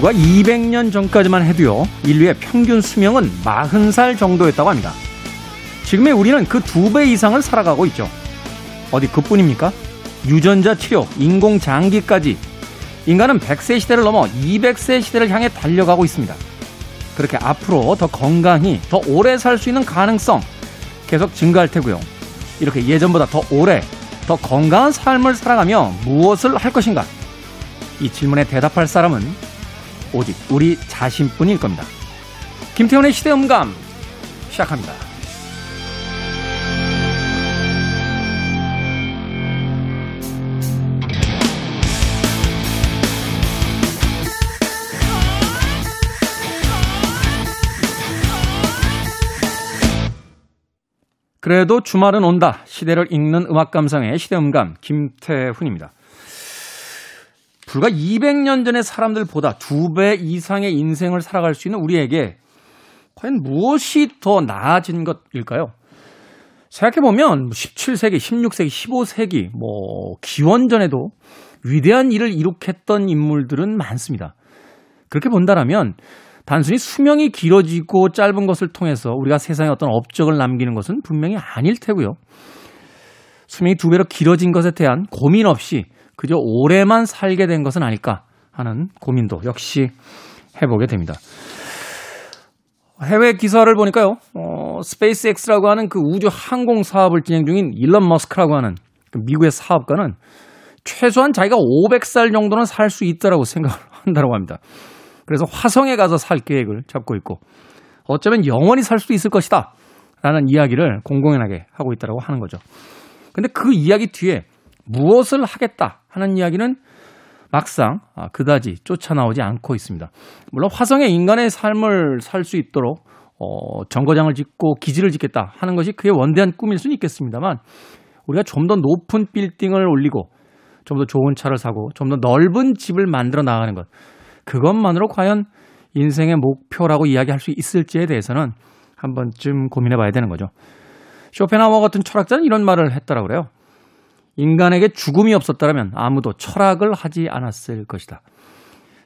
불과 200년 전까지만 해도요, 인류의 평균 수명은 40살 정도였다고 합니다. 지금의 우리는 그 두 배 이상을 살아가고 있죠. 어디 그뿐입니까? 유전자 치료, 인공장기까지 인간은 100세 시대를 넘어 200세 시대를 향해 달려가고 있습니다. 그렇게 앞으로 더 건강히 더 오래 살 수 있는 가능성 계속 증가할 테고요. 이렇게 예전보다 더 오래, 더 건강한 삶을 살아가며 무엇을 할 것인가? 이 질문에 대답할 사람은 오직 우리 자신뿐일 겁니다. 김태훈의 시대음감 시작합니다. 그래도 주말은 온다. 시대를 읽는 음악 감상의 시대음감 김태훈입니다. 불과 200년 전의 사람들보다 두 배 이상의 인생을 살아갈 수 있는 우리에게 과연 무엇이 더 나아진 것일까요? 생각해보면 17세기, 16세기, 15세기, 뭐, 기원전에도 위대한 일을 이룩했던 인물들은 많습니다. 그렇게 본다면 단순히 수명이 길어지고 짧은 것을 통해서 우리가 세상에 어떤 업적을 남기는 것은 분명히 아닐 테고요. 수명이 두 배로 길어진 것에 대한 고민 없이 그저 오래만 살게 된 것은 아닐까 하는 고민도 역시 해보게 됩니다. 해외 기사를 보니까요, 어, 스페이스X라고 하는 그 우주 항공 사업을 진행 중인 일론 머스크라고 하는 그 미국의 사업가는 최소한 자기가 500살 정도는 살 수 있다라고 생각을 한다고 합니다. 그래서 화성에 가서 살 계획을 잡고 있고 어쩌면 영원히 살수 있을 것이다. 라는 이야기를 공공연하게 하고 있다고 하는 거죠. 근데 그 이야기 뒤에 무엇을 하겠다 하는 이야기는 막상 아, 그다지 쫓아나오지 않고 있습니다. 물론 화성에 인간의 삶을 살 수 있도록 어, 정거장을 짓고 기지를 짓겠다 하는 것이 그의 원대한 꿈일 수는 있겠습니다만 우리가 좀 더 높은 빌딩을 올리고 좀 더 좋은 차를 사고 좀 더 넓은 집을 만들어 나가는 것 그것만으로 과연 인생의 목표라고 이야기할 수 있을지에 대해서는 한 번쯤 고민해 봐야 되는 거죠. 쇼펜하워 같은 철학자는 이런 말을 했더라 그래요. 인간에게 죽음이 없었다면 아무도 철학을 하지 않았을 것이다.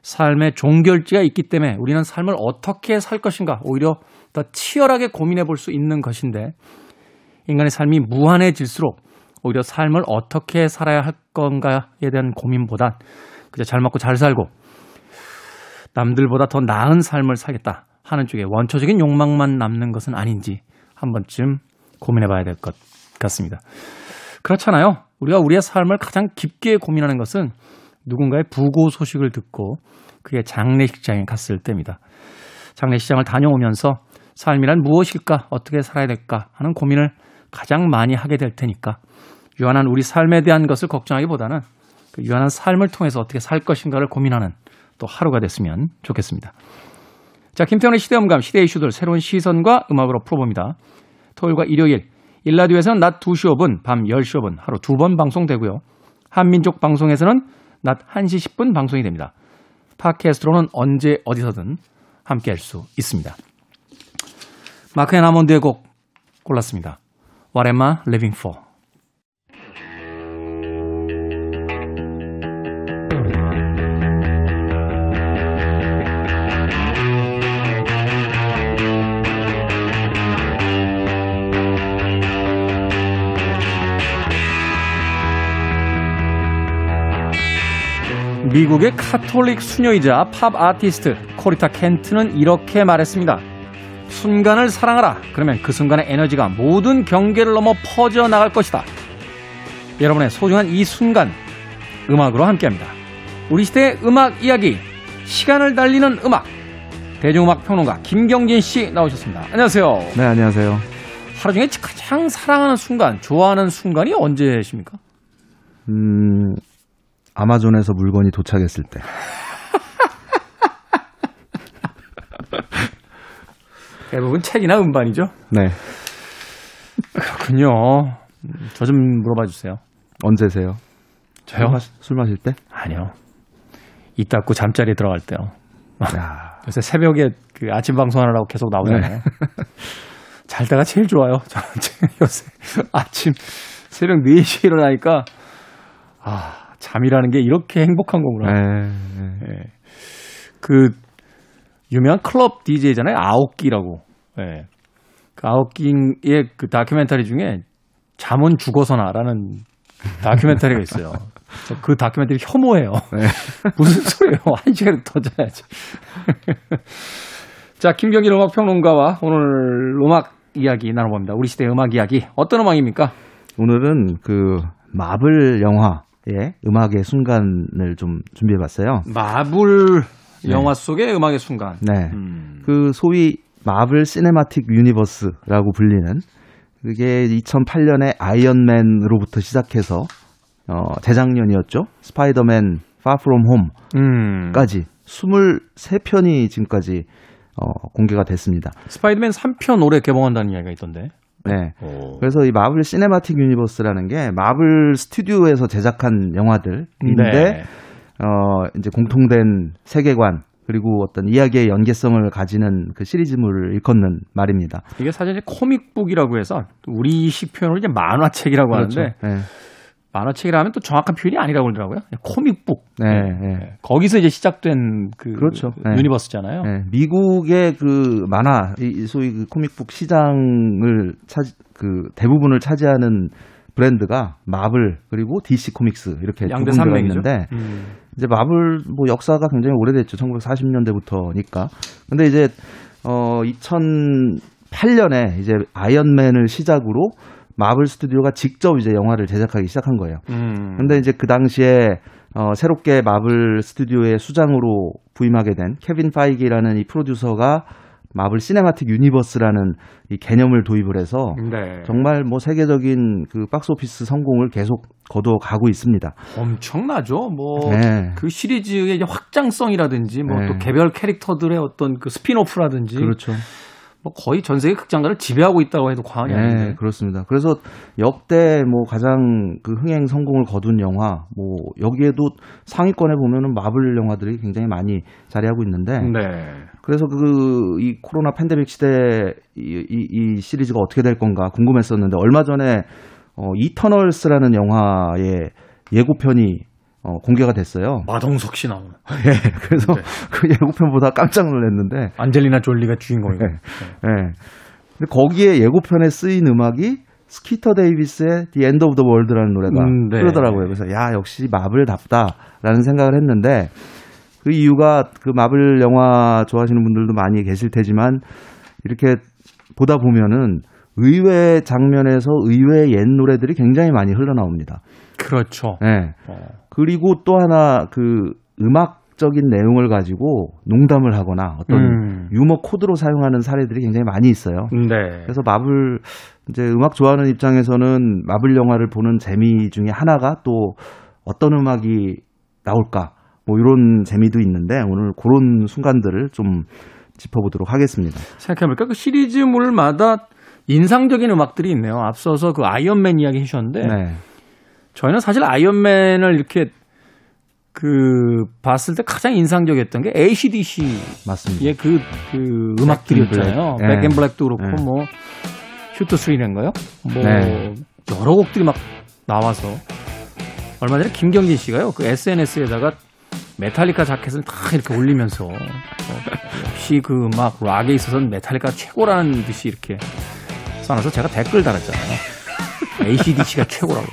삶의 종결지가 있기 때문에 우리는 삶을 어떻게 살 것인가 오히려 더 치열하게 고민해 볼 수 있는 것인데 인간의 삶이 무한해질수록 오히려 삶을 어떻게 살아야 할 건가에 대한 고민보다 그저 잘 먹고 잘 살고 남들보다 더 나은 삶을 살겠다 하는 쪽에 원초적인 욕망만 남는 것은 아닌지 한 번쯤 고민해 봐야 될 것 같습니다. 그렇잖아요. 우리가 우리의 삶을 가장 깊게 고민하는 것은 누군가의 부고 소식을 듣고 그의 장례식장에 갔을 때입니다. 장례식장을 다녀오면서 삶이란 무엇일까? 어떻게 살아야 될까? 하는 고민을 가장 많이 하게 될 테니까 유한한 우리 삶에 대한 것을 걱정하기보다는 그 유한한 삶을 통해서 어떻게 살 것인가를 고민하는 또 하루가 됐으면 좋겠습니다. 자, 김태훈의 시대음감, 시대 이슈들 새로운 시선과 음악으로 풀어봅니다. 토요일과 일요일 일라디오에서는 낮 2시 5분, 밤 10시 5분 하루 두 번 방송되고요. 한민족 방송에서는 낮 1시 10분 방송이 됩니다. 팟캐스트로는 언제 어디서든 함께 할 수 있습니다. 마크 앤 아몬드의 곡 골랐습니다. What am I living for? 미국의 카톨릭 수녀이자 팝 아티스트 코리타 켄트는 이렇게 말했습니다. 순간을 사랑하라. 그러면 그 순간의 에너지가 모든 경계를 넘어 퍼져 나갈 것이다. 여러분의 소중한 이 순간 음악으로 함께합니다. 우리 시대의 음악 이야기 시간을 달리는 음악 대중음악 평론가 김경진 씨 나오셨습니다. 안녕하세요. 네, 안녕하세요. 하루 중에 가장 사랑하는 순간, 좋아하는 순간이 언제십니까? 음, 아마존에서 물건이 도착했을 때. 대부분 책이나 음반이죠? 네. 그렇군요. 저 좀 물어봐 주세요. 언제세요? 저요? 술, 마실 때? 아니요. 이따 닦고 잠자리에 들어갈 때요. 야. 요새 새벽에 그 아침 방송하느라고 계속 나오잖아요. 네. 잘 때가 제일 좋아요. 저는 요새 아침 새벽 4시에 일어나니까 아, 잠이라는 게 이렇게 행복한 거구나. 네, 네. 네. 그 유명한 클럽 DJ잖아요. 아오끼라고. 예. 네. 그 아오끼의 그 다큐멘터리 중에 잠은 죽어서나라는 다큐멘터리가 있어요. 그 다큐멘터리 혐오해요. 네. 무슨 소리예요? 한 시간 더 자야지. 자, 김경길 음악 평론가와 오늘 음악 이야기 나눠봅니다. 우리 시대 음악 이야기. 어떤 음악입니까? 오늘은 그 마블 영화 의 음악의 순간을 좀 준비해 봤어요. 마블 네. 영화 속의 음악의 순간. 네. 음. 그 소위 마블 Cinematic Universe라고 불리는 그게 2008년에 아이언맨으로부터 시작해서 어, 재작년이었죠. 스파이더맨 From Home까지 음. 23편이 지금까지 어, 공개가 됐습니다. 스파이더맨 3편 올해 개봉한다는 이야기가 있던데. 네. 오. 그래서 이 마블 Cinematic Universe라는 게 마블 스튜디오에서 제작한 영화들인데 네. 어 이제 공통된 세계관 그리고 어떤 이야기의 연계성을 가지는 그 시리즈물을 일컫는 말입니다. 이게 사실 comic book이라고 해서 우리식 표현으로 이제 만화책이라고 그렇죠. 하는데 네. 만화책이라 하면 또 정확한 표현이 아니라고 그러더라고요. comic book. 네, 네. 네. 거기서 이제 시작된 그 그렇죠. 네. universe잖아요. 네. 미국의 그 만화, 소위 그 comic book 시장을 차지, 그 대부분을 차지하는 브랜드가 마블 그리고 DC 코믹스 이렇게 양대 산맥 있는데 음. 이제 마블 뭐 역사가 굉장히 오래됐죠. 1940년대부터니까. 근데 이제 어 2008년에 이제 아이언맨을 시작으로 마블 스튜디오가 직접 이제 영화를 제작하기 시작한 거예요. 음. 근데 이제 그 당시에 어, 새롭게 마블 스튜디오의 수장으로 부임하게 된 케빈 파이기라는 이 프로듀서가 마블 Cinematic Universe라는 이 개념을 도입을 해서 네. 정말 뭐 세계적인 그 박스오피스 성공을 계속 거두어 가고 있습니다. 엄청나죠. 뭐그 네. 그 시리즈의 확장성이라든지 뭐또 네. 개별 캐릭터들의 어떤 그 spin-off라든지 그렇죠. 뭐 거의 전 세계 극장가를 지배하고 있다고 해도 과언이 네, 아닌데. 그렇습니다. 그래서 역대 뭐 가장 그 흥행 성공을 거둔 영화 뭐 여기에도 상위권에 보면은 마블 영화들이 굉장히 많이 자리하고 있는데. 네. 그래서 그 이 코로나 팬데믹 시대 이, 이, 이 시리즈가 어떻게 될 건가 궁금했었는데 얼마 전에 어 이터널스라는 영화의 예고편이 어, 공개가 됐어요. 마동석 씨 나오는. 예. 그래서 네. 그 예고편 보다 깜짝 놀랐는데. 안젤리나 졸리가 주인공이고. 예. 네. 네. 근데 거기에 예고편에 쓰인 음악이 스키터 데이비스의 The End of the World라는 노래가 음, 네. 흐르더라고요. 그래서 야 역시 마블답다라는 생각을 했는데 그 이유가 그 마블 영화 좋아하시는 분들도 많이 계실 테지만 이렇게 보다 보면은 의외 장면에서 의외의 옛 노래들이 굉장히 많이 흘러나옵니다. 그렇죠. 네. 어. 그리고 또 하나 그 음악적인 내용을 가지고 농담을 하거나 어떤 음. 유머 코드로 사용하는 사례들이 굉장히 많이 있어요. 네. 그래서 마블 이제 음악 좋아하는 입장에서는 마블 영화를 보는 재미 중에 하나가 또 어떤 음악이 나올까 뭐 이런 재미도 있는데 오늘 그런 순간들을 좀 짚어보도록 하겠습니다. 생각해보니까 그 시리즈물마다 인상적인 음악들이 있네요. 앞서서 그 아이언맨 이야기 해주셨는데 네. 저희는 사실 아이언맨을 이렇게 그 봤을 때 가장 인상적이었던 게 ACDC 맞습니다. 그, 그 음악들이었잖아요. Back in Black도 그렇고 네. 뭐 Shoot to Thrill인가요? 뭐 네. 여러 곡들이 막 나와서 얼마 전에 김경진 씨가요 그 SNS에다가 메탈리카 자켓을 다 이렇게 올리면서 어, 역시 그 음악 락에 있어서는 메탈리카 최고라는 듯이 이렇게 써놔서 제가 댓글 달았잖아요. ACDC가 최고라고.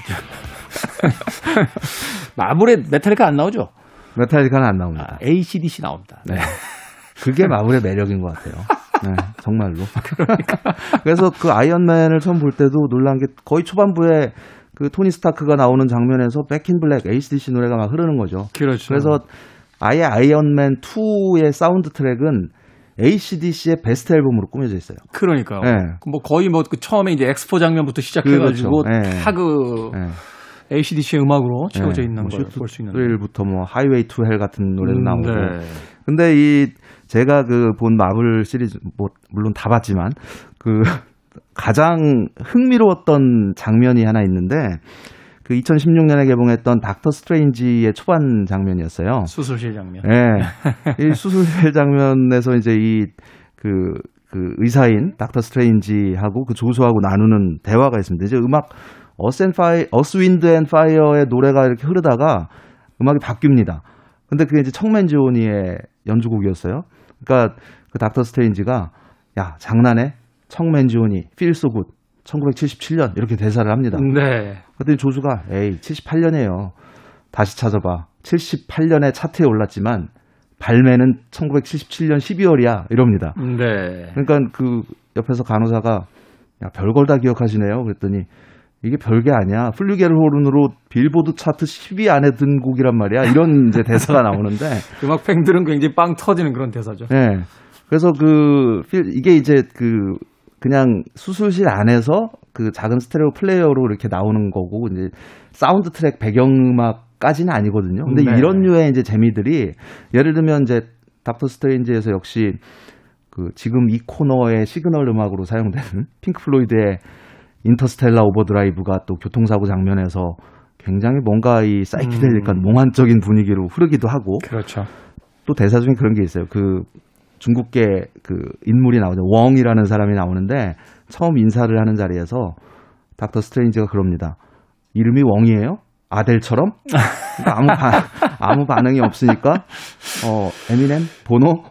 마블에 메탈리카 안 나오죠? 메탈리카는 안 나옵니다. 아, ACDC 나옵니다. 네. 그게 마블의 매력인 것 같아요. 네, 정말로. 그러니까. 그래서 그 아이언맨을 처음 볼 때도 놀란 게 거의 초반부에 그 토니 스타크가 나오는 장면에서 Back in Black ACDC 노래가 막 흐르는 거죠. 그렇죠. 그래서 아예 아이언맨 2의 사운드 트랙은 ACDC의 베스트 앨범으로 꾸며져 있어요. 그러니까요. 네. 뭐 거의 뭐 그 처음에 이제 엑스포 장면부터 시작해가지고 그렇죠. 네. 다그 네. ACDC의 음악으로 채워져 네. 있는 네. 걸볼수 있는. 일부터 뭐 Highway to Hell 같은 노래도 음, 나오고. 네. 근데 이 제가 그 본 마블 시리즈 뭐 물론 다 봤지만 그 가장 흥미로웠던 장면이 하나 있는데 그 2016년에 개봉했던 닥터 스트레인지의 초반 장면이었어요. 수술실 장면. 네. 이 수술실 장면에서 이제 이 그, 그 의사인 닥터 스트레인지하고 그 조수하고 나누는 대화가 있습니다. 이제 음악 어스 앤 파이, 어스 윈드 앤 파이어의 노래가 이렇게 흐르다가 음악이 바뀝니다. 근데 그게 이제 청맨 지오니의 연주곡이었어요. 그러니까 그 닥터 스트레인지가 야 장난해 Feel So Good 1977년 이렇게 대사를 합니다. 네. 그랬더니 조수가 에이 78년이에요. 다시 찾아봐. 78년에 차트에 올랐지만 발매는 1977년 12월이야 이럽니다. 네. 그러니까 그 옆에서 간호사가 야 별걸 다 기억하시네요. 그랬더니 이게 별게 아니야. 플뤼겔 호른으로 빌보드 차트 10위 안에 든 곡이란 말이야. 이런 이제 대사가 나오는데 음악 팬들은 굉장히 빵 터지는 그런 대사죠. 네. 그래서 그 필- 이게 이제 그 그냥 수술실 안에서 그 작은 스테레오 플레이어로 이렇게 나오는 거고 이제 사운드 트랙 배경음악까지는 아니거든요. 근데 네. 이런 류의 이제 재미들이 예를 들면 이제 닥터 스트레인지에서 역시 그 지금 이 코너의 시그널 음악으로 사용되는 핑크 플로이드의 Interstellar Overdrive가 또 교통사고 장면에서 굉장히 뭔가 이 사이키델릭한 음. 몽환적인 분위기로 흐르기도 하고 그렇죠. 또 대사 중에 그런 게 있어요. 그 중국계 그 인물이 나오죠. 웡이라는 사람이 나오는데 처음 인사를 하는 자리에서 닥터 스트레인지가 그럽니다. 이름이 웡이에요? 아델처럼? 아무 바, 아무 반응이 없으니까 어 에미넴, 보노,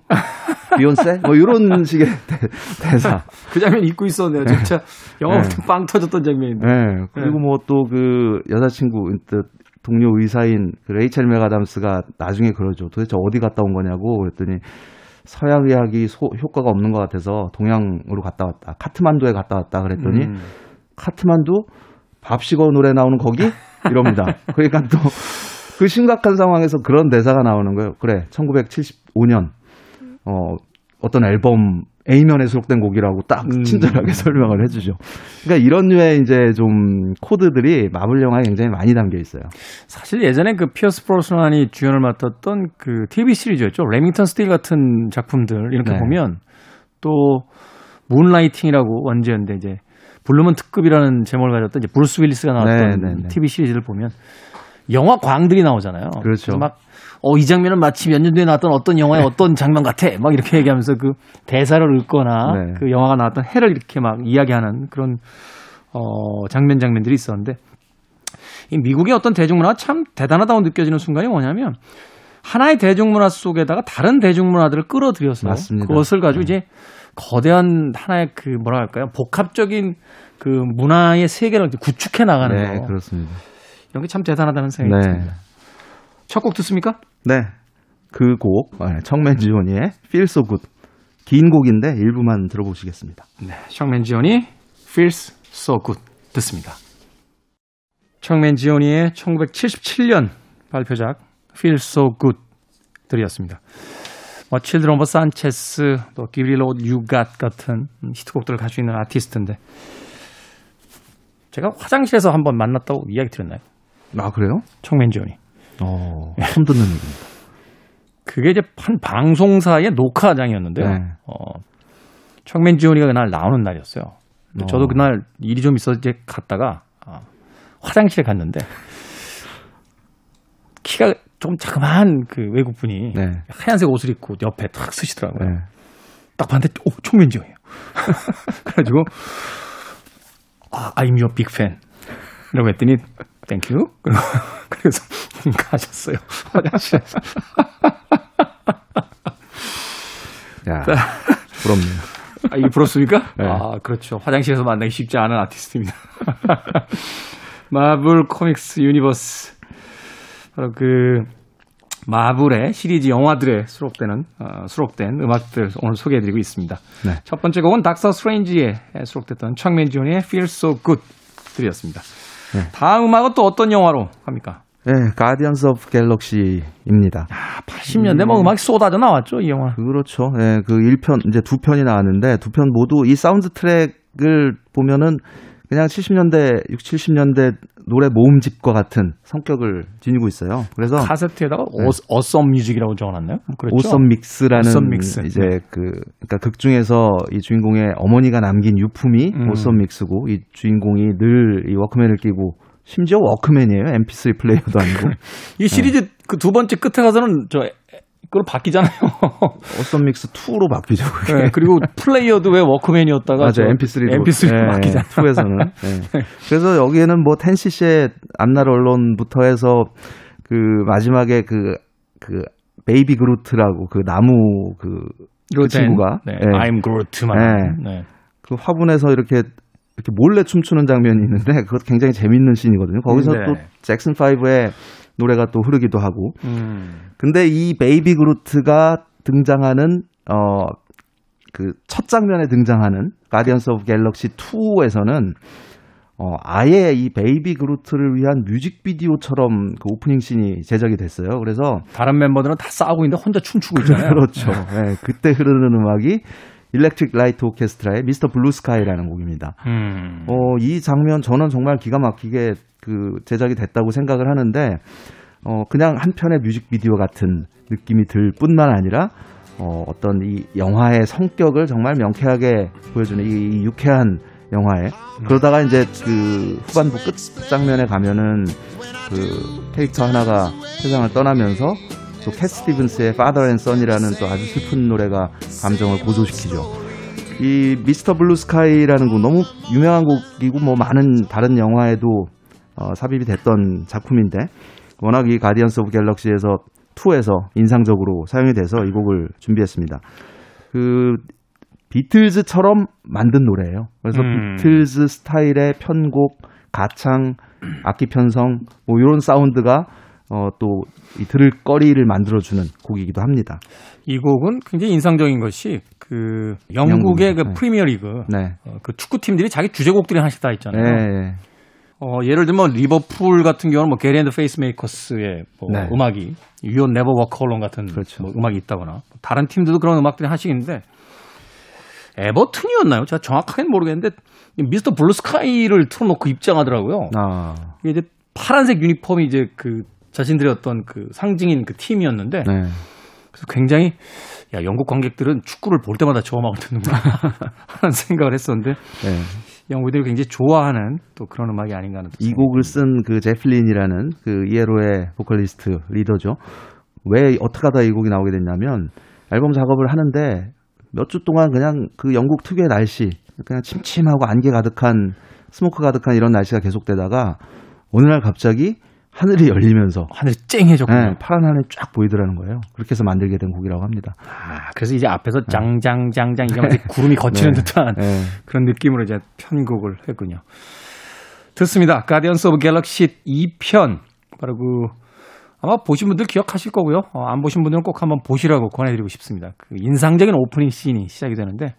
비욘세 뭐 이런 식의 대, 사 그 장면 잊고 있었네요. 진짜 영화 네. 빵 터졌던 장면인데. 네. 그리고 뭐 또 그 여자친구 그 동료 의사인 그 레이첼 메가담스가 나중에 그러죠. 도대체 어디 갔다 온 거냐고 그랬더니 서양 의학이 소- 효과가 없는 것 같아서 동양으로 갔다 왔다. 카트만두에 갔다 왔다 그랬더니 음. 카트만두 밥식어 노래 나오는 거기 이럽니다. 그러니까 또 그 심각한 상황에서 그런 대사가 나오는 거예요. 그래, 1975년 어 어떤 앨범 A면에 수록된 곡이라고 딱 음. 친절하게 설명을 해주죠. 그러니까 이런 류의 이제 좀 코드들이 마블 영화에 굉장히 많이 담겨 있어요. 사실 예전에 그 피어스 브로스난이 주연을 맡았던 그 TV 시리즈였죠. 레밍턴 스틸 같은 작품들 이렇게 네. 보면 또 Moonlighting이라고 원제였는데 이제 블루문 특급이라는 제목을 가졌던 이제 브루스 윌리스가 나왔던 네, 네, 네. TV 시리즈를 보면 영화 광들이 나오잖아요. 그렇죠. 막 어, 이 장면은 마치 몇 년 뒤에 나왔던 어떤 영화의 어떤 장면 같아. 막 이렇게 얘기하면서 그 대사를 읊거나 네. 그 영화가 나왔던 해를 이렇게 막 이야기하는 그런 어, 장면 장면들이 있었는데 이 미국의 어떤 대중문화가 참 대단하다고 느껴지는 순간이 뭐냐면 하나의 대중문화 속에다가 다른 대중문화들을 끌어들여서 맞습니다. 그것을 가지고 이제 거대한 하나의 그 뭐라 할까요 복합적인 그 문화의 세계를 구축해 나가는 네, 거 그렇습니다. 이런 게 참 대단하다는 생각이 네. 듭니다. 첫 곡 듣습니까? 네. 그 곡, 척 맨지오니의 Feel So Good. 긴 곡인데 일부만 들어보시겠습니다. 네, 척 맨 지오니 Feels So Good 듣습니다. 척 맨지오니의 1977년 발표작 Feels So Good 들으셨습니다. 뭐 Children of Sanchez, 또 Give It All You Got 같은 히트곡들을 가지고 있는 아티스트인데 제가 화장실에서 한번 만났다고 이야기 드렸나요? 아, 그래요? 청맨 지온이. 어, 처음 듣는 얘기입니다. 그게 이제 한 방송사의 녹화장이었는데요. 네. 어, 청맨 지온이가 그날 나오는 날이었어요. 어. 저도 그날 일이 좀 있어서 이제 갔다가 아, 화장실에 갔는데 키가 좀 자그마한 그 외국분이 네. 하얀색 옷을 입고 옆에 탁 쓰시더라고요. 네. 딱 봤는데 오 청맨 지온이에요. 그래가지고 아, I'm your big fan. 이라고 했더니 Thank you. 그래서 가셨어요. 화장실에서. 야, 부럽네요. 아, 이게 부럽습니까? 네. 아, 그렇죠. 화장실에서 만나기 쉽지 않은 아티스트입니다. 마블 코믹스 Universe. 바로 그, 마블의 시리즈 영화들에 수록되는, 어, 수록된 음악들 오늘 소개해드리고 있습니다. 네. 첫 번째 곡은 닥터 스트레인지에 수록됐던 척 맨지오니의 Feel So Good 들으셨습니다. 네. 다음 음악은 또 어떤 영화로 합니까? 네, Guardians of Galaxy입니다. 아, 80년대 뭐 음악이 쏟아져 나왔죠, 이 영화. 그렇죠. 예, 그 1편, 이제 두 편이 나왔는데, 두 편 모두 이 사운드 트랙을 보면은 그냥 70년대, 60, 70년대 노래 모음집과 같은 성격을 지니고 있어요. 그래서 카세트에다가 Awesome Music이라고 적어놨나요? 뭐 그랬죠? Awesome Mix라는 Awesome Mix. 이제 네. 그 그러니까 극 중에서 이 주인공의 어머니가 남긴 유품이 음. Awesome Mix고 이 주인공이 늘 이 워크맨을 끼고 심지어 워크맨이에요. MP3 플레이어도 아니고 이 시리즈 그 두 번째 끝에 가서는 저 그걸 바뀌잖아요. Awesome Mix 2로 바뀌죠. 네, 그리고 플레이어도 왜 워크맨이었다가 저 맞아요. MP3로. MP3로 바뀌잖아요. 2에서는. 그래서 여기에는 뭐 텐시시의 I'm Not in Love부터 해서 그 마지막에 그, 그 베이비 그루트라고 그 나무 그, 그 친구가 네. 네. I'm Groot만 네. 네. 그 화분에서 이렇게 이렇게 몰래 춤추는 장면이 있는데 그것도 굉장히 재밌는 씬이거든요. 거기서 네. 또 잭슨 5의 노래가 또 흐르기도 하고. 음. 근데 이 베이비 그루트가 등장하는 어 그 첫 장면에 등장하는 Guardians of Galaxy 2에서는 어, 아예 이 베이비 그루트를 위한 뮤직비디오처럼 그 오프닝 씬이 제작이 됐어요. 그래서 다른 멤버들은 다 싸우고 있는데 혼자 춤추고 있잖아요. 그렇죠. 네, 그때 흐르는 음악이 Electric Light Orchestra의 Mr. Blue Sky라는 곡입니다. 음. 어, 이 장면 저는 정말 기가 막히게 그 제작이 됐다고 생각을 하는데 어, 그냥 한 편의 뮤직비디오 같은 느낌이 들 뿐만 아니라 어, 어떤 이 영화의 성격을 정말 명쾌하게 보여주는 이, 이 유쾌한 영화에 그러다가 이제 그 후반부 끝 장면에 가면은 그 캐릭터 하나가 세상을 떠나면서 또 캣 스티븐스의 Father and Son이라는 또 아주 슬픈 노래가 감정을 고조시키죠. 이 Mr. Blue Sky라는 곡 너무 유명한 곡이고 뭐 많은 다른 영화에도 어, 삽입이 됐던 작품인데 워낙 이 Guardians of Galaxy에서 2에서 인상적으로 사용이 돼서 이 곡을 준비했습니다. 그 비틀즈처럼 만든 노래예요. 그래서 음. 비틀즈 스타일의 편곡, 가창, 악기 편성 뭐 이런 사운드가 어, 또 이 들을 거리를 만들어주는 곡이기도 합니다. 이 곡은 굉장히 인상적인 것이 그 영국의 영국, 그 네. 프리미어리그 네. 어, 그 축구팀들이 자기 주제곡들이 하나씩 다 있잖아요. 네. 어, 예를 들면 리버풀 같은 경우는 뭐 게리 앤드 페이스메이커스의 뭐 네. 음악이 You'll Never Walk Alone 같은 그렇죠. 뭐 음악이 있다거나 다른 팀들도 그런 음악들이 하시는데 에버튼이었나요? 제가 정확하게는 모르겠는데 Mr. Blue Sky를 틀어놓고 입장하더라고요. 아. 이게 이제 파란색 유니폼이 이제 그 자신들의 어떤 그 상징인 그 팀이었는데 네. 그래서 굉장히 야 영국 관객들은 축구를 볼 때마다 저 음악을 듣는구나 하는 생각을 했었는데 네. 영국들이 굉장히 좋아하는 또 그런 음악이 아닌가 하는 이 곡을 쓴 그 제프 린이라는 그 ELO의 보컬리스트 리더죠. 왜 어떻게 하다 이 곡이 나오게 됐냐면 앨범 작업을 하는데 몇 주 동안 그냥 그 영국 특유의 날씨, 그냥 침침하고 안개 가득한 smoke 가득한 이런 날씨가 계속되다가 어느 날 갑자기 하늘이 열리면서 하늘이 쨍해졌군요. 네, 파란 하늘이 쫙 보이더라는 거예요. 그렇게 해서 만들게 된 곡이라고 합니다. 아, 그래서 이제 앞에서 짱짱짱짱 이게 네. 구름이 걷히는 네. 듯한 네. 그런 느낌으로 이제 편곡을 했군요. 듣습니다. Guardians of Galaxy 2편 바로 그 아마 보신 분들 기억하실 거고요. 어, 안 보신 분들은 꼭 한번 보시라고 권해드리고 싶습니다. 그 인상적인 오프닝 씬이 시작이 되는데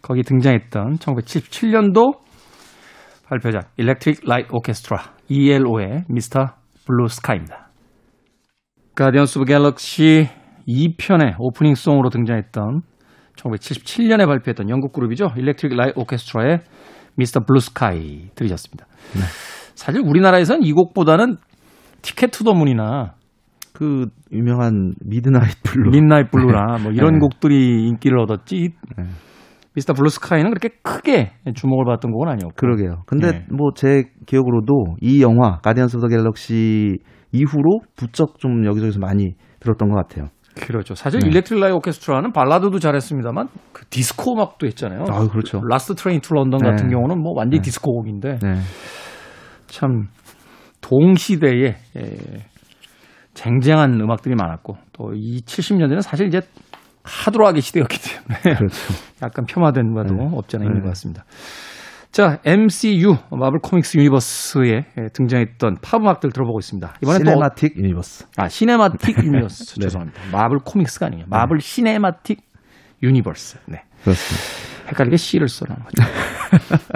거기 등장했던 1977년도 발표작 Electric Light Orchestra ELO의 Mr. Blue Sky입니다. Guardians of Galaxy 2편의 오프닝 송으로 등장했던 1977년에 발표했던 영국 그룹이죠. Electric Light Orchestra의 Mr. Blue Sky 들으셨습니다. 네. 사실 우리나라에서는 이 곡보다는 Ticket to the Moon이나 그 유명한 Midnight Blue, Midnight Blue나 뭐 이런 네. 곡들이 인기를 얻었지. 네. Mr. Blue Sky는 그렇게 크게 주목을 받았던 곡은 아니었고. 그러게요. 근데 네. 뭐 제 기억으로도 이 영화 Guardians of the Galaxy 이후로 부쩍 좀 여기저기서 많이 들었던 것 같아요. 그렇죠. 사실 네. Electric Light Orchestra는 발라드도 잘했습니다만 그 디스코 음악도 했잖아요. 아, 그렇죠. Last Train to London 같은 네. 경우는 뭐 완전히 네. 디스코 곡인데 네. 참 동시대에 예, 쟁쟁한 음악들이 많았고 또 이 70년대는 사실 이제 하드락의 시대였기 때문에 그렇죠. 약간 폄하된 바도 네. 없지 않아 있는 네. 것 같습니다. 자, MCU 마블 Comics Universe에 등장했던 팝 음악들 들어보고 있습니다. 이번엔 Cinematic 또, Universe. 아, Cinematic Universe. 네. 죄송합니다. 마블 Comics가 아니에요. 마블 네. Cinematic Universe. 네. 그렇습니다. 헷갈리게 C를 써놓은 거죠.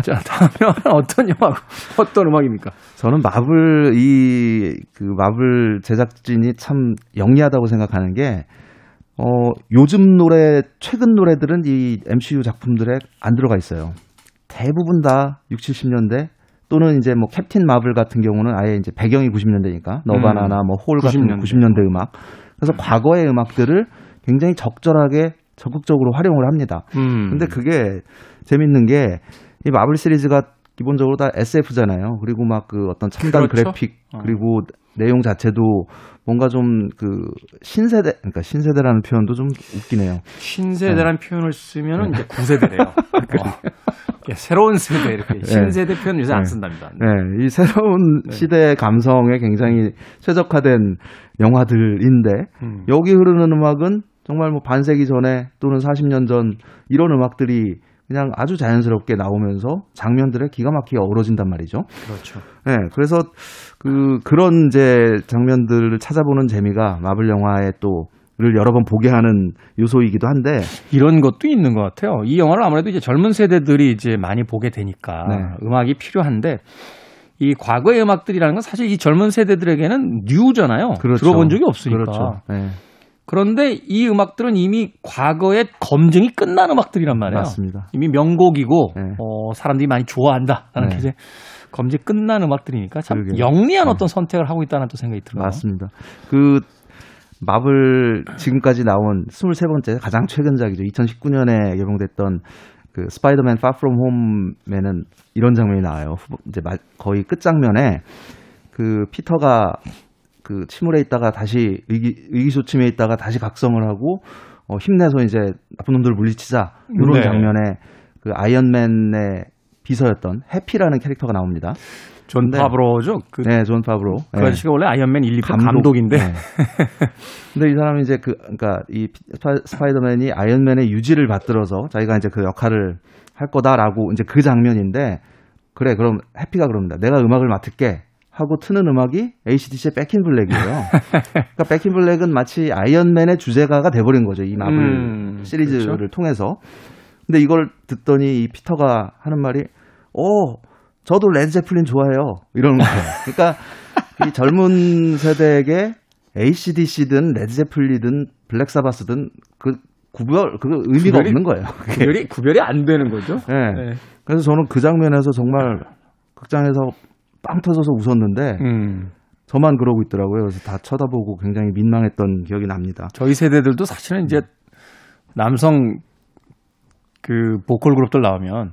자, 다음에 어떤 영화, 어떤 음악입니까? 저는 마블, 이, 그 마블 제작진이 참 영리하다고 생각하는 게, 어, 요즘 노래, 최근 노래들은 이 MCU 작품들에 안 들어가 있어요. 대부분 다 60, 70년대 또는 이제 뭐 캡틴 마블 같은 경우는 아예 이제 배경이 90년대니까 너바나나 음, 뭐홀 같은 90년대. 90년대 음악. 그래서 음. 과거의 음악들을 굉장히 적절하게 적극적으로 활용을 합니다. 음. 근데 그게 재밌는 게 이 마블 시리즈가 기본적으로 다 SF잖아요. 그리고 막 그 어떤 첨단 그렇죠? 그래픽 어. 그리고 내용 자체도 뭔가 좀 그 신세대 그러니까 신세대라는 표현도 좀 웃기네요. 신세대라는 네. 표현을 쓰면은 네. 이제 구세대래요. 어. 예, 새로운 세대 이렇게 네. 신세대 표현 요새 안 네. 쓴답니다. 네, 이 새로운 네. 시대의 감성에 굉장히 최적화된 영화들인데 음. 여기 흐르는 음악은 정말 뭐 반세기 전에 또는 40년 전 이런 음악들이 그냥 아주 자연스럽게 나오면서 장면들에 기가 막히게 어우러진단 말이죠. 그렇죠. 네, 그래서 그 그런 이제 장면들을 찾아보는 재미가 마블 영화에 또를 여러 번 보게 하는 요소이기도 한데 이런 것도 있는 것 같아요. 이 영화를 아무래도 이제 젊은 세대들이 이제 많이 보게 되니까 네. 음악이 필요한데 이 과거의 음악들이라는 건 사실 이 젊은 세대들에게는 뉴잖아요. 그렇죠. 들어본 적이 없으니까. 그렇죠. 네, 그런데 이 음악들은 이미 과거의 검증이 끝난 음악들이란 말이에요. 맞습니다. 이미 명곡이고 네. 어, 사람들이 많이 좋아한다라는 네. 게 이제 검증 끝난 음악들이니까 참 그러게요. 영리한 네. 어떤 선택을 하고 있다는 또 생각이 들어요. 맞습니다. 그 마블 지금까지 나온 23번째 가장 최근작이죠. 2019년에 개봉됐던 그 스파이더맨 파 프롬 홈에는 이런 장면이 나와요. 이제 마- 거의 끝 장면에 그 피터가 그 침울해 있다가 다시 의기, 의기소침해 있다가 다시 각성을 하고 어, 힘내서 이제 나쁜 놈들을 물리치자 이런 네. 장면에 그 아이언맨의 비서였던 해피라는 캐릭터가 나옵니다. 존 네. 파브로죠. 그, 네, 존 파브로. 그 네. 아저씨가 원래 아이언맨 1, 2편 감독, 인데 네. 근데 이 사람이 이제 그, 그러니까 이 피- 스파- 스파이더맨이 아이언맨의 유지를 받들어서 자기가 이제 그 역할을 할 거다라고 이제 그 장면인데 그래, 그럼 해피가 그럽니다. 내가 음악을 맡을게. 하고 트는 음악이 ACDC의 백인 블랙이에요. 그러니까 Back in Black은 마치 아이언맨의 주제가가 돼버린 거죠. 이 마블 음, 시리즈를 그렇죠. 통해서. 근데 이걸 듣더니 이 피터가 하는 말이, 어, 저도 레드제플린 좋아해요. 이러는 거예요. 그러니까 이 젊은 세대에게 ACDC든 레드제플린이든 블랙사바스든 그 구별, 그 의미가 구별이- 없는 거예요. 그게. 구별이 구별이 안 되는 거죠. 네. 네. 그래서 저는 그 장면에서 정말 극장에서 빵 터져서 웃었는데 음. 저만 그러고 있더라고요. 그래서 다 쳐다보고 굉장히 민망했던 기억이 납니다. 저희 세대들도 사실은 이제 남성 그 보컬 그룹들 나오면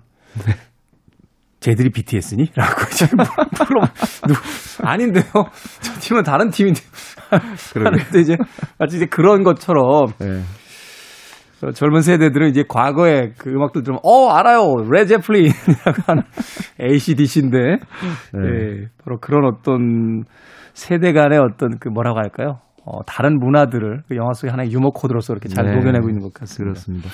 쟤들이 BTS니? 라고 이제 물어 누 아닌데요. 저 팀은 다른 팀인데. 그런데 이제 마치 이제 그런 것처럼 네. 어, 젊은 세대들은 이제 과거의 그 음악들 들으면 어 알아요 레제플린이라고 하는 ACDC인데 네. 예, 바로 그런 어떤 세대 간의 어떤 그 뭐라고 할까요? 어, 다른 문화들을 그 영화 속의 하나의 유머 코드로서 이렇게 잘 네. 녹여내고 있는 것 같습니다. 그렇습니다.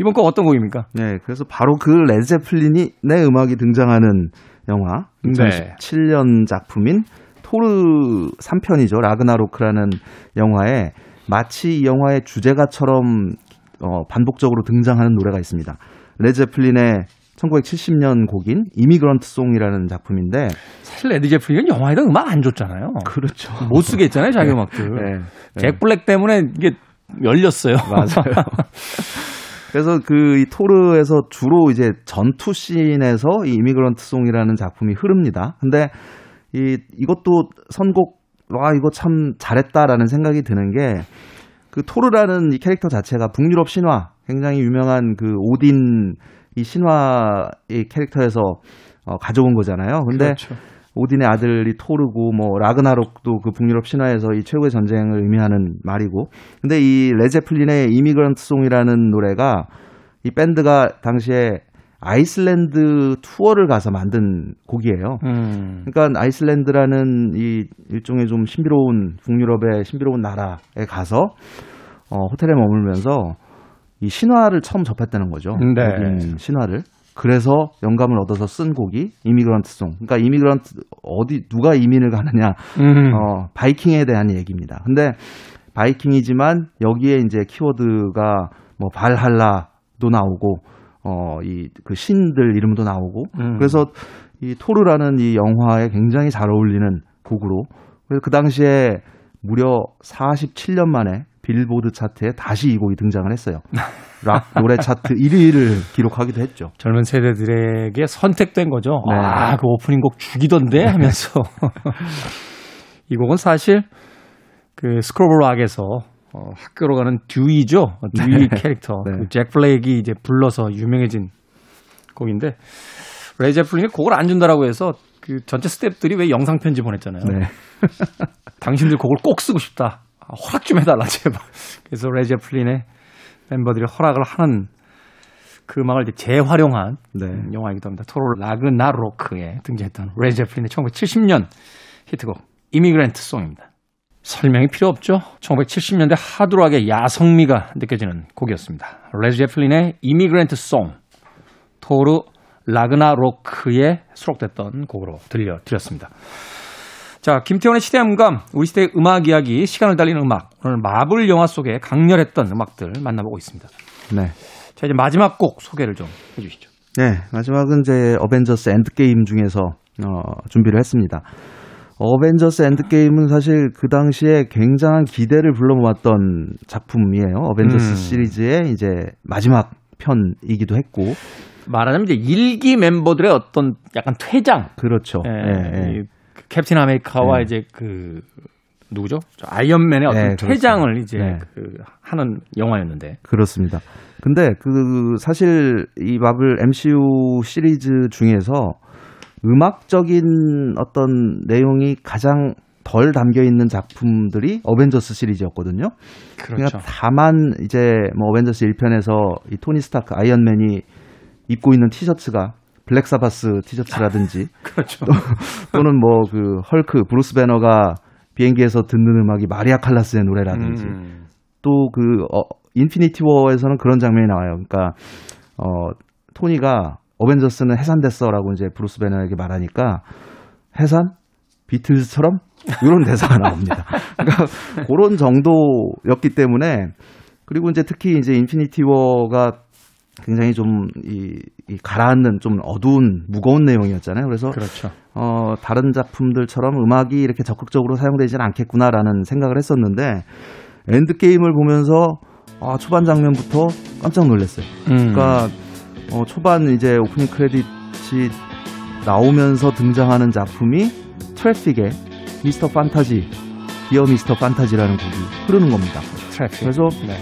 이번 거 어떤 곡입니까? 네, 그래서 바로 그 레드제플린의 네 음악이 등장하는 영화 네. 2017년 작품인 토르 3편이죠. 라그나로크라는 영화에 마치 이 영화의 주제가처럼 어, 반복적으로 등장하는 노래가 있습니다. 레드제플린의 1970년 곡인 Immigrant Song이라는 작품인데 사실 레드 제플린은 영화에다 음악 안 줬잖아요. 그렇죠. 못 쓰게 했잖아요, 자기 음악들. 네. 잭 블랙 때문에 이게 열렸어요. 맞아요. 그래서 그 이 토르에서 주로 이제 전투 씬에서 이 Immigrant Song이라는 작품이 흐릅니다. 근데 이 이것도 선곡 와 이거 참 잘했다라는 생각이 드는 게 그 토르라는 이 캐릭터 자체가 북유럽 신화 굉장히 유명한 그 오딘 이 신화의 캐릭터에서 어, 가져온 거잖아요. 근데 그렇죠. 오딘의 아들이 토르고 뭐 라그나록도 그 북유럽 신화에서 이 최고의 전쟁을 의미하는 말이고 근데 이 레제플린의 Immigrant Song이라는 노래가 이 밴드가 당시에 아이슬란드 투어를 가서 만든 곡이에요. 음. 그러니까 아이슬란드라는 이 일종의 좀 신비로운 북유럽의 신비로운 나라에 가서 어, 호텔에 머물면서 이 신화를 처음 접했다는 거죠. 네. 신화를. 그래서 영감을 얻어서 쓴 곡이 이미그런트 송. 그러니까 이미그런트 어디 누가 이민을 가느냐. 음. 어, 바이킹에 대한 얘기입니다. 근데 바이킹이지만 여기에 이제 키워드가 뭐 발할라도 나오고 어, 이 그 신들 이름도 나오고 음. 그래서 이 토르라는 이 영화에 굉장히 잘 어울리는 곡으로 그래서 그 당시에 무려 47년 만에 빌보드 차트에 다시 이 곡이 등장을 했어요. 락 노래 차트 1위를 기록하기도 했죠. 젊은 세대들에게 선택된 거죠. 네. 아, 그 오프닝 곡 죽이던데 하면서. 이 곡은 사실 그 School of Rock에서 어, 학교로 가는 듀이죠. 듀이 캐릭터. 네. 그 잭 블랙이가 이제 불러서 유명해진 곡인데 레드 제플린이 곡을 안 준다라고 해서 그 전체 스태프들이 왜 영상 편지 보냈잖아요. 네. 당신들 곡을 꼭 쓰고 싶다. 아, 허락 좀 해달라 제발. 그래서 레제플린의 멤버들이 허락을 하는 그 음악을 이제 재활용한 네. 영화이기도 합니다. 토르 라그나로크에 등장했던 레제플린의 1970년 히트곡 Immigrant Song입니다. 설명이 필요 없죠. 1970년대 하드락의 야성미가 느껴지는 곡이었습니다. 레제플린의 Immigrant Song 토르 라그나로크에 수록됐던 곡으로 들려드렸습니다. 자, 김태원의 시대음감, 우리 시대의 음악 이야기, 시간을 달리는 음악. 오늘 마블 영화 속에 강렬했던 음악들 만나보고 있습니다. 네. 자, 이제 마지막 곡 소개를 좀 해주시죠. 네, 마지막은 이제 어벤져스 엔드게임 중에서 어, 준비를 했습니다. 어벤져스 엔드게임은 사실 그 당시에 굉장한 기대를 불러모았던 작품이에요. 어벤져스 음. 시리즈의 이제 마지막 편이기도 했고. 말하자면 이제 일기 멤버들의 어떤 약간 퇴장. 그렇죠. 예, 예, 예. 이 캡틴 아메리카와 네. 이제 그 누구죠? 저 아이언맨의 어떤 네. 퇴장을 이제 네. 그 하는 영화였는데. 그렇습니다. 근데 그 사실 이 마블 MCU 시리즈 중에서 음악적인 어떤 내용이 가장 덜 담겨 있는 작품들이 어벤져스 시리즈였거든요. 그렇죠. 그러니까 다만 이제 뭐 어벤져스 1편에서 이 토니 스타크 아이언맨이 입고 있는 티셔츠가 블랙 사바스 티셔츠라든지 그렇죠. 또는 뭐 그 헐크 브루스 배너가 비행기에서 듣는 음악이 마리아 칼라스의 노래라든지 음. 또 그 어, 인피니티 워에서는 그런 장면이 나와요. 그러니까 어 토니가 어벤져스는 해산됐어라고 이제 브루스 배너에게 말하니까 해산 비틀즈처럼 이런 대사가 나옵니다. 그러니까 그런 정도였기 때문에 그리고 이제 특히 이제 인피니티 워가 굉장히 좀 이, 이 가라앉는 좀 어두운 무거운 내용이었잖아요. 그래서 그렇죠. 어, 다른 작품들처럼 음악이 이렇게 적극적으로 사용되지는 않겠구나라는 생각을 했었는데 엔드 게임을 보면서 아, 초반 장면부터 깜짝 놀랐어요. 음. 그러니까 어, 초반 이제 오프닝 크레딧이 나오면서 등장하는 작품이 트래픽의 Mr. Fantasy, Dear Mr. Fantasy라는 곡이 흐르는 겁니다. 트래픽. 그래서 네.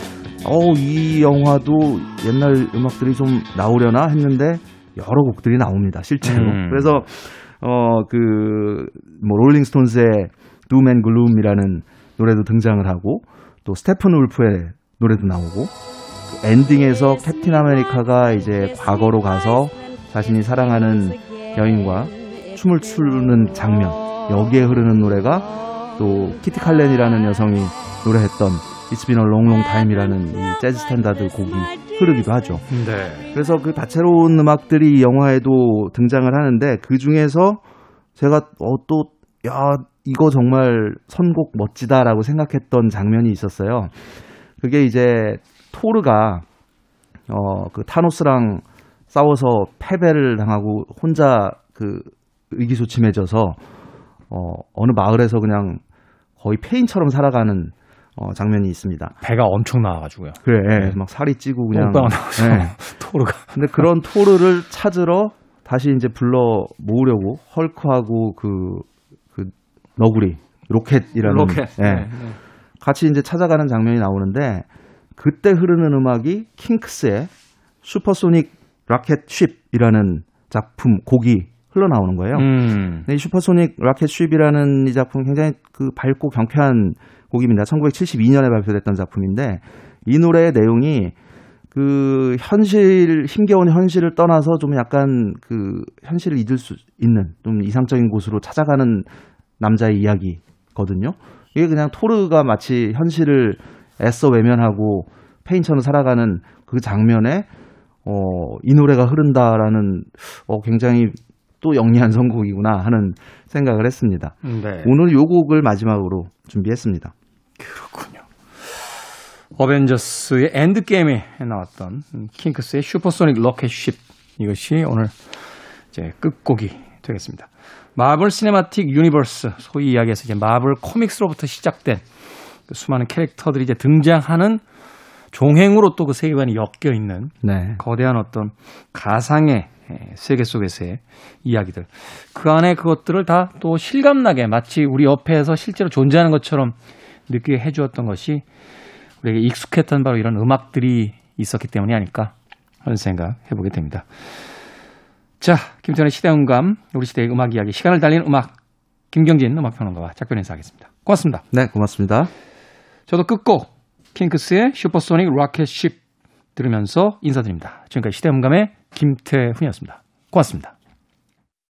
어, 이 영화도 옛날 음악들이 좀 나오려나 했는데 여러 곡들이 나옵니다. 실제로. 음. 그래서 어, 그, 뭐, 롤링스톤스의 Doom and Gloom이라는 노래도 등장을 하고, 또 스테픈울프의 노래도 나오고, 그 엔딩에서 캡틴 아메리카가 이제 과거로 가서 자신이 사랑하는 여인과 춤을 추는 장면, 여기에 흐르는 노래가 또 키티 칼렌이라는 여성이 노래했던 It's Been a Long Long Time이라는 이 재즈 스탠다드 곡이 흐르기도 하죠. 네. 그래서 그 다채로운 음악들이 이 영화에도 등장을 하는데 그 중에서 제가 어 또 야 이거 정말 선곡 멋지다라고 생각했던 장면이 있었어요. 그게 이제 토르가 어 그 타노스랑 싸워서 패배를 당하고 혼자 그 의기소침해져서 어 어느 마을에서 그냥 거의 폐인처럼 살아가는 어 장면이 있습니다. 배가 엄청 나와가지고요. 그래, 예, 막 살이 찌고 그냥 나와서 예. 토르가. 근데 그런 토르를 찾으러 다시 이제 불러 모으려고 헐크하고 그, 그 너구리 로켓이라는 로켓. 예, 네, 네. 같이 이제 찾아가는 장면이 나오는데 그때 흐르는 음악이 킹크스의 슈퍼소닉 라켓 쉽이라는 작품 곡이 흘러나오는 거예요. 음. 이 슈퍼소닉 라켓 쉽이라는 이 작품 굉장히 그 밝고 경쾌한 곡입니다. 1972년에 발표됐던 작품인데 이 노래의 내용이 그 현실 힘겨운 현실을 떠나서 좀 약간 그 현실을 잊을 수 있는 좀 이상적인 곳으로 찾아가는 남자의 이야기거든요. 이게 그냥 토르가 마치 현실을 애써 외면하고 폐인처럼 살아가는 그 장면에 어, 이 노래가 흐른다라는 어, 굉장히 또 영리한 선곡이구나 하는 생각을 했습니다. 네. 오늘 요 곡을 마지막으로 준비했습니다. 그렇군요. Avengers의 Endgame에 나왔던 Kinks의 Supersonic Rocket Ship 이것이 오늘 이제 끝곡이 되겠습니다. Marvel Cinematic Universe 소위 이야기해서 이제 Marvel Comics로부터 시작된 그 수많은 캐릭터들이 이제 등장하는 종횡으로 또 그 세계관이 엮여 있는 네. 거대한 어떤 가상의 에, 세계 속에서의 이야기들. 그 안에 그것들을 다 또 실감나게 마치 우리 옆에서 실제로 존재하는 것처럼 느끼게 해주었던 것이 우리에게 익숙했던 바로 이런 음악들이 있었기 때문이 아닐까 하는 생각 해보게 됩니다. 자, 김태현의 시대음감, 우리 시대의 음악 이야기, 시간을 달리는 음악, 김경진 음악평론가와 작별 인사하겠습니다. 고맙습니다. 네, 고맙습니다. 저도 끝곡 킹크스의 슈퍼소닉 로켓 쉽 들으면서 인사드립니다. 지금까지 시대음감의 김태훈이었습니다. 고맙습니다.